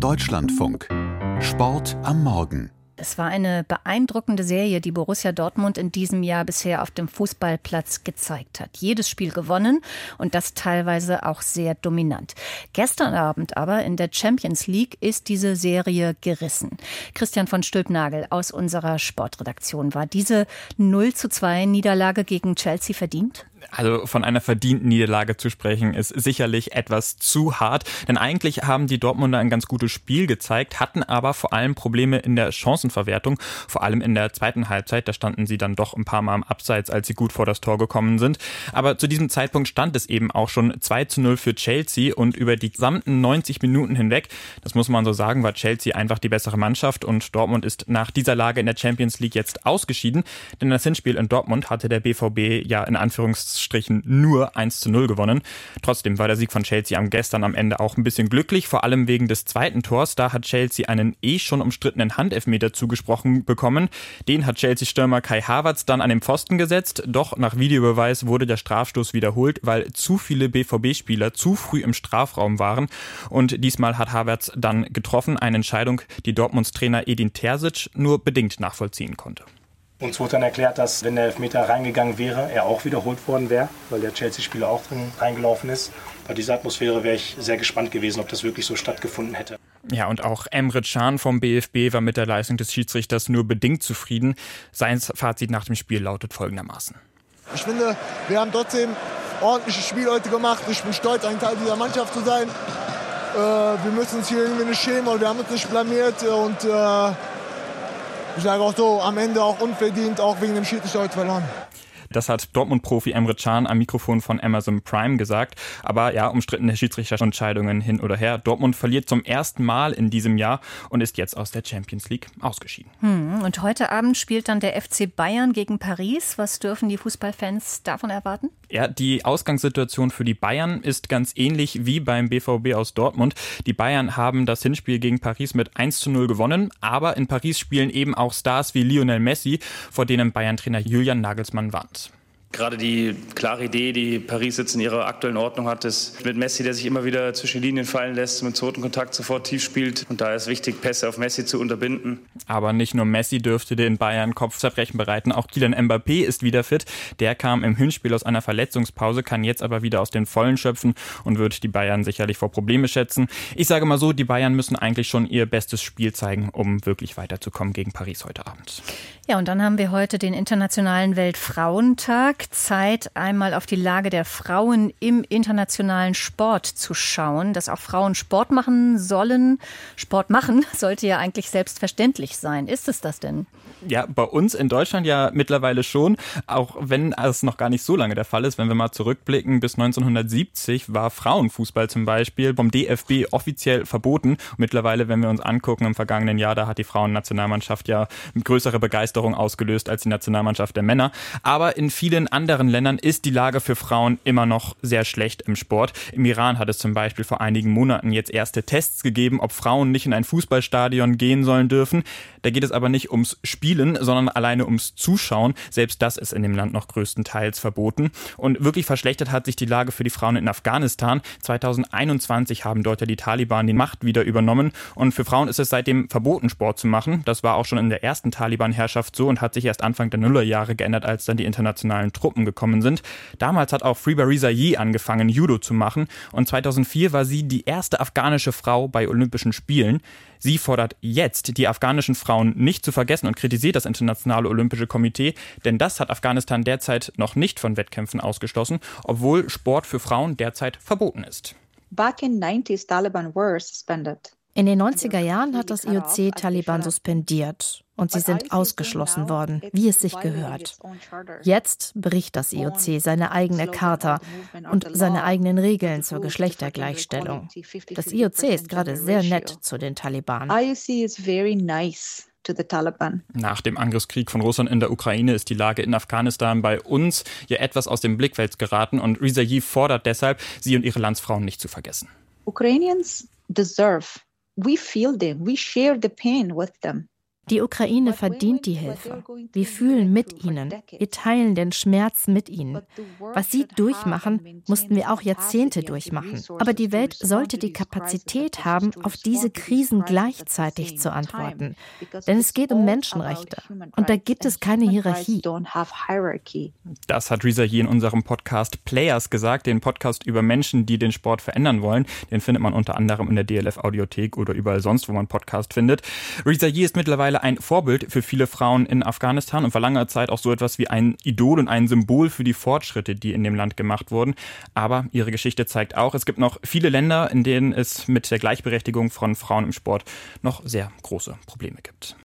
Deutschlandfunk. Sport am Morgen. Es war eine beeindruckende Serie, die Borussia Dortmund in diesem Jahr bisher auf dem Fußballplatz gezeigt hat. Jedes Spiel gewonnen und das teilweise auch sehr dominant. Gestern Abend aber in der Champions League ist diese Serie gerissen. Christian von Stülpnagel aus unserer Sportredaktion. War diese 0 zu 2 Niederlage gegen Chelsea verdient? Also von einer verdienten Niederlage zu sprechen, ist sicherlich etwas zu hart. Denn eigentlich haben die Dortmunder ein ganz gutes Spiel gezeigt, hatten aber vor allem Probleme in der Chancenverwertung. Vor allem in der zweiten Halbzeit, da standen sie dann doch ein paar Mal am Abseits, als sie gut vor das Tor gekommen sind. Aber zu diesem Zeitpunkt stand es eben auch schon 2 zu 0 für Chelsea und über die gesamten 90 Minuten hinweg, das muss man so sagen, war Chelsea einfach die bessere Mannschaft und Dortmund ist nach dieser Lage in der Champions League jetzt ausgeschieden. Denn das Hinspiel in Dortmund hatte der BVB ja in Anführungszeichen Anführungsstrichen nur 1 zu 0 gewonnen. Trotzdem war der Sieg von Chelsea am gestern am Ende auch ein bisschen glücklich, vor allem wegen des zweiten Tors. Da hat Chelsea einen eh schon umstrittenen Handelfmeter zugesprochen bekommen. Den hat Chelsea-Stürmer Kai Havertz dann an den Pfosten gesetzt. Doch nach Videobeweis wurde der Strafstoß wiederholt, weil zu viele BVB-Spieler zu früh im Strafraum waren. Und diesmal hat Havertz dann getroffen, eine Entscheidung, die Dortmunds Trainer Edin Terzic nur bedingt nachvollziehen konnte. Uns wurde dann erklärt, dass wenn der Elfmeter reingegangen wäre, er auch wiederholt worden wäre, weil der Chelsea-Spieler auch drin reingelaufen ist. Bei dieser Atmosphäre wäre ich sehr gespannt gewesen, ob das wirklich so stattgefunden hätte. Ja, und auch Emre Can vom BFB war mit der Leistung des Schiedsrichters nur bedingt zufrieden. Sein Fazit nach dem Spiel lautet folgendermaßen. Ich finde, wir haben trotzdem ordentliches Spiel heute gemacht. Ich bin stolz, ein Teil dieser Mannschaft zu sein. Äh, wir müssen uns hier irgendwie nicht schämen, weil wir haben uns nicht blamiert und äh, ich sage auch so, am Ende auch unverdient, auch wegen dem Schiedsrichter heute verloren. Das hat Dortmund-Profi Emre Can am Mikrofon von Amazon Prime gesagt. Aber ja, umstrittene Schiedsrichterentscheidungen hin oder her. Dortmund verliert zum ersten Mal in diesem Jahr und ist jetzt aus der Champions League ausgeschieden. Hm, und heute Abend spielt dann der FC Bayern gegen Paris. Was dürfen die Fußballfans davon erwarten? Ja, die Ausgangssituation für die Bayern ist ganz ähnlich wie beim BVB aus Dortmund. Die Bayern haben das Hinspiel gegen Paris mit 1 zu 0 gewonnen, aber in Paris spielen eben auch Stars wie Lionel Messi, vor denen Bayern-Trainer Julian Nagelsmann warnt. Gerade die klare Idee, die Paris jetzt in ihrer aktuellen Ordnung hat, ist mit Messi, der sich immer wieder zwischen Linien fallen lässt, mit zweiten Kontakt sofort tief spielt. Und da ist wichtig, Pässe auf Messi zu unterbinden. Aber nicht nur Messi dürfte den Bayern Kopfzerbrechen bereiten, auch Kylian Mbappé ist wieder fit. Der kam im Hinspiel aus einer Verletzungspause, kann jetzt aber wieder aus den Vollen schöpfen und wird die Bayern sicherlich vor Probleme schätzen. Ich sage mal so, die Bayern müssen eigentlich schon ihr bestes Spiel zeigen, um wirklich weiterzukommen gegen Paris heute Abend. Ja, und dann haben wir heute den Internationalen Weltfrauentag. Zeit, einmal auf die Lage der Frauen im internationalen Sport zu schauen. Dass auch Frauen Sport machen sollen, Sport machen, sollte ja eigentlich selbstverständlich sein. Ist es das denn? Ja, bei uns in Deutschland ja mittlerweile schon, auch wenn es noch gar nicht so lange der Fall ist. Wenn wir mal zurückblicken, bis 1970 war Frauenfußball zum Beispiel vom DFB offiziell verboten. Mittlerweile, wenn wir uns angucken, im vergangenen Jahr, da hat die Frauennationalmannschaft ja größere Begeisterung ausgelöst als die Nationalmannschaft der Männer. Aber in vielen anderen Ländern ist die Lage für Frauen immer noch sehr schlecht im Sport. Im Iran hat es zum Beispiel vor einigen Monaten jetzt erste Tests gegeben, ob Frauen nicht in ein Fußballstadion gehen sollen dürfen. Da geht es aber nicht ums Spielen, sondern alleine ums Zuschauen. Selbst das ist in dem Land noch größtenteils verboten. Und wirklich verschlechtert hat sich die Lage für die Frauen in Afghanistan. 2021 haben dort ja die Taliban die Macht wieder übernommen. Und für Frauen ist es seitdem verboten, Sport zu machen. Das war auch schon in der ersten Taliban-Herrschaft so und hat sich erst Anfang der Nullerjahre geändert, als dann die internationalen Truppen gekommen sind. Damals hat auch Freeba Rizayi angefangen, Judo zu machen und 2004 war sie die erste afghanische Frau bei Olympischen Spielen. Sie fordert jetzt, die afghanischen Frauen nicht zu vergessen und kritisiert das Internationale Olympische Komitee, denn das hat Afghanistan derzeit noch nicht von Wettkämpfen ausgeschlossen, obwohl Sport für Frauen derzeit verboten ist. Back in 90s, Taliban were suspended. In den 90er Jahren hat das IOC Taliban suspendiert und sie sind ausgeschlossen worden, wie es sich gehört. Jetzt bricht das IOC seine eigene Charta und seine eigenen Regeln zur Geschlechtergleichstellung. Das IOC ist gerade sehr nett zu den Taliban. Nach dem Angriffskrieg von Russland in der Ukraine ist die Lage in Afghanistan bei uns ja etwas aus dem Blickfeld geraten und Rizayi fordert deshalb, sie und ihre Landsfrauen nicht zu vergessen. Ukrainians deserve we feel them, we share the pain with them. Die Ukraine verdient die Hilfe. Wir fühlen mit ihnen. Wir teilen den Schmerz mit ihnen. Was sie durchmachen, mussten wir auch Jahrzehnte durchmachen. Aber die Welt sollte die Kapazität haben, auf diese Krisen gleichzeitig zu antworten. Denn es geht um Menschenrechte. Und da gibt es keine Hierarchie. Das hat Risa hier in unserem Podcast Players gesagt, den Podcast über Menschen, die den Sport verändern wollen. Den findet man unter anderem in der DLF Audiothek oder überall sonst, wo man Podcast findet. Risa ist mittlerweile ein Vorbild für viele Frauen in Afghanistan und war lange Zeit auch so etwas wie ein Idol und ein Symbol für die Fortschritte, die in dem Land gemacht wurden. Aber ihre Geschichte zeigt auch, es gibt noch viele Länder, in denen es mit der Gleichberechtigung von Frauen im Sport noch sehr große Probleme gibt.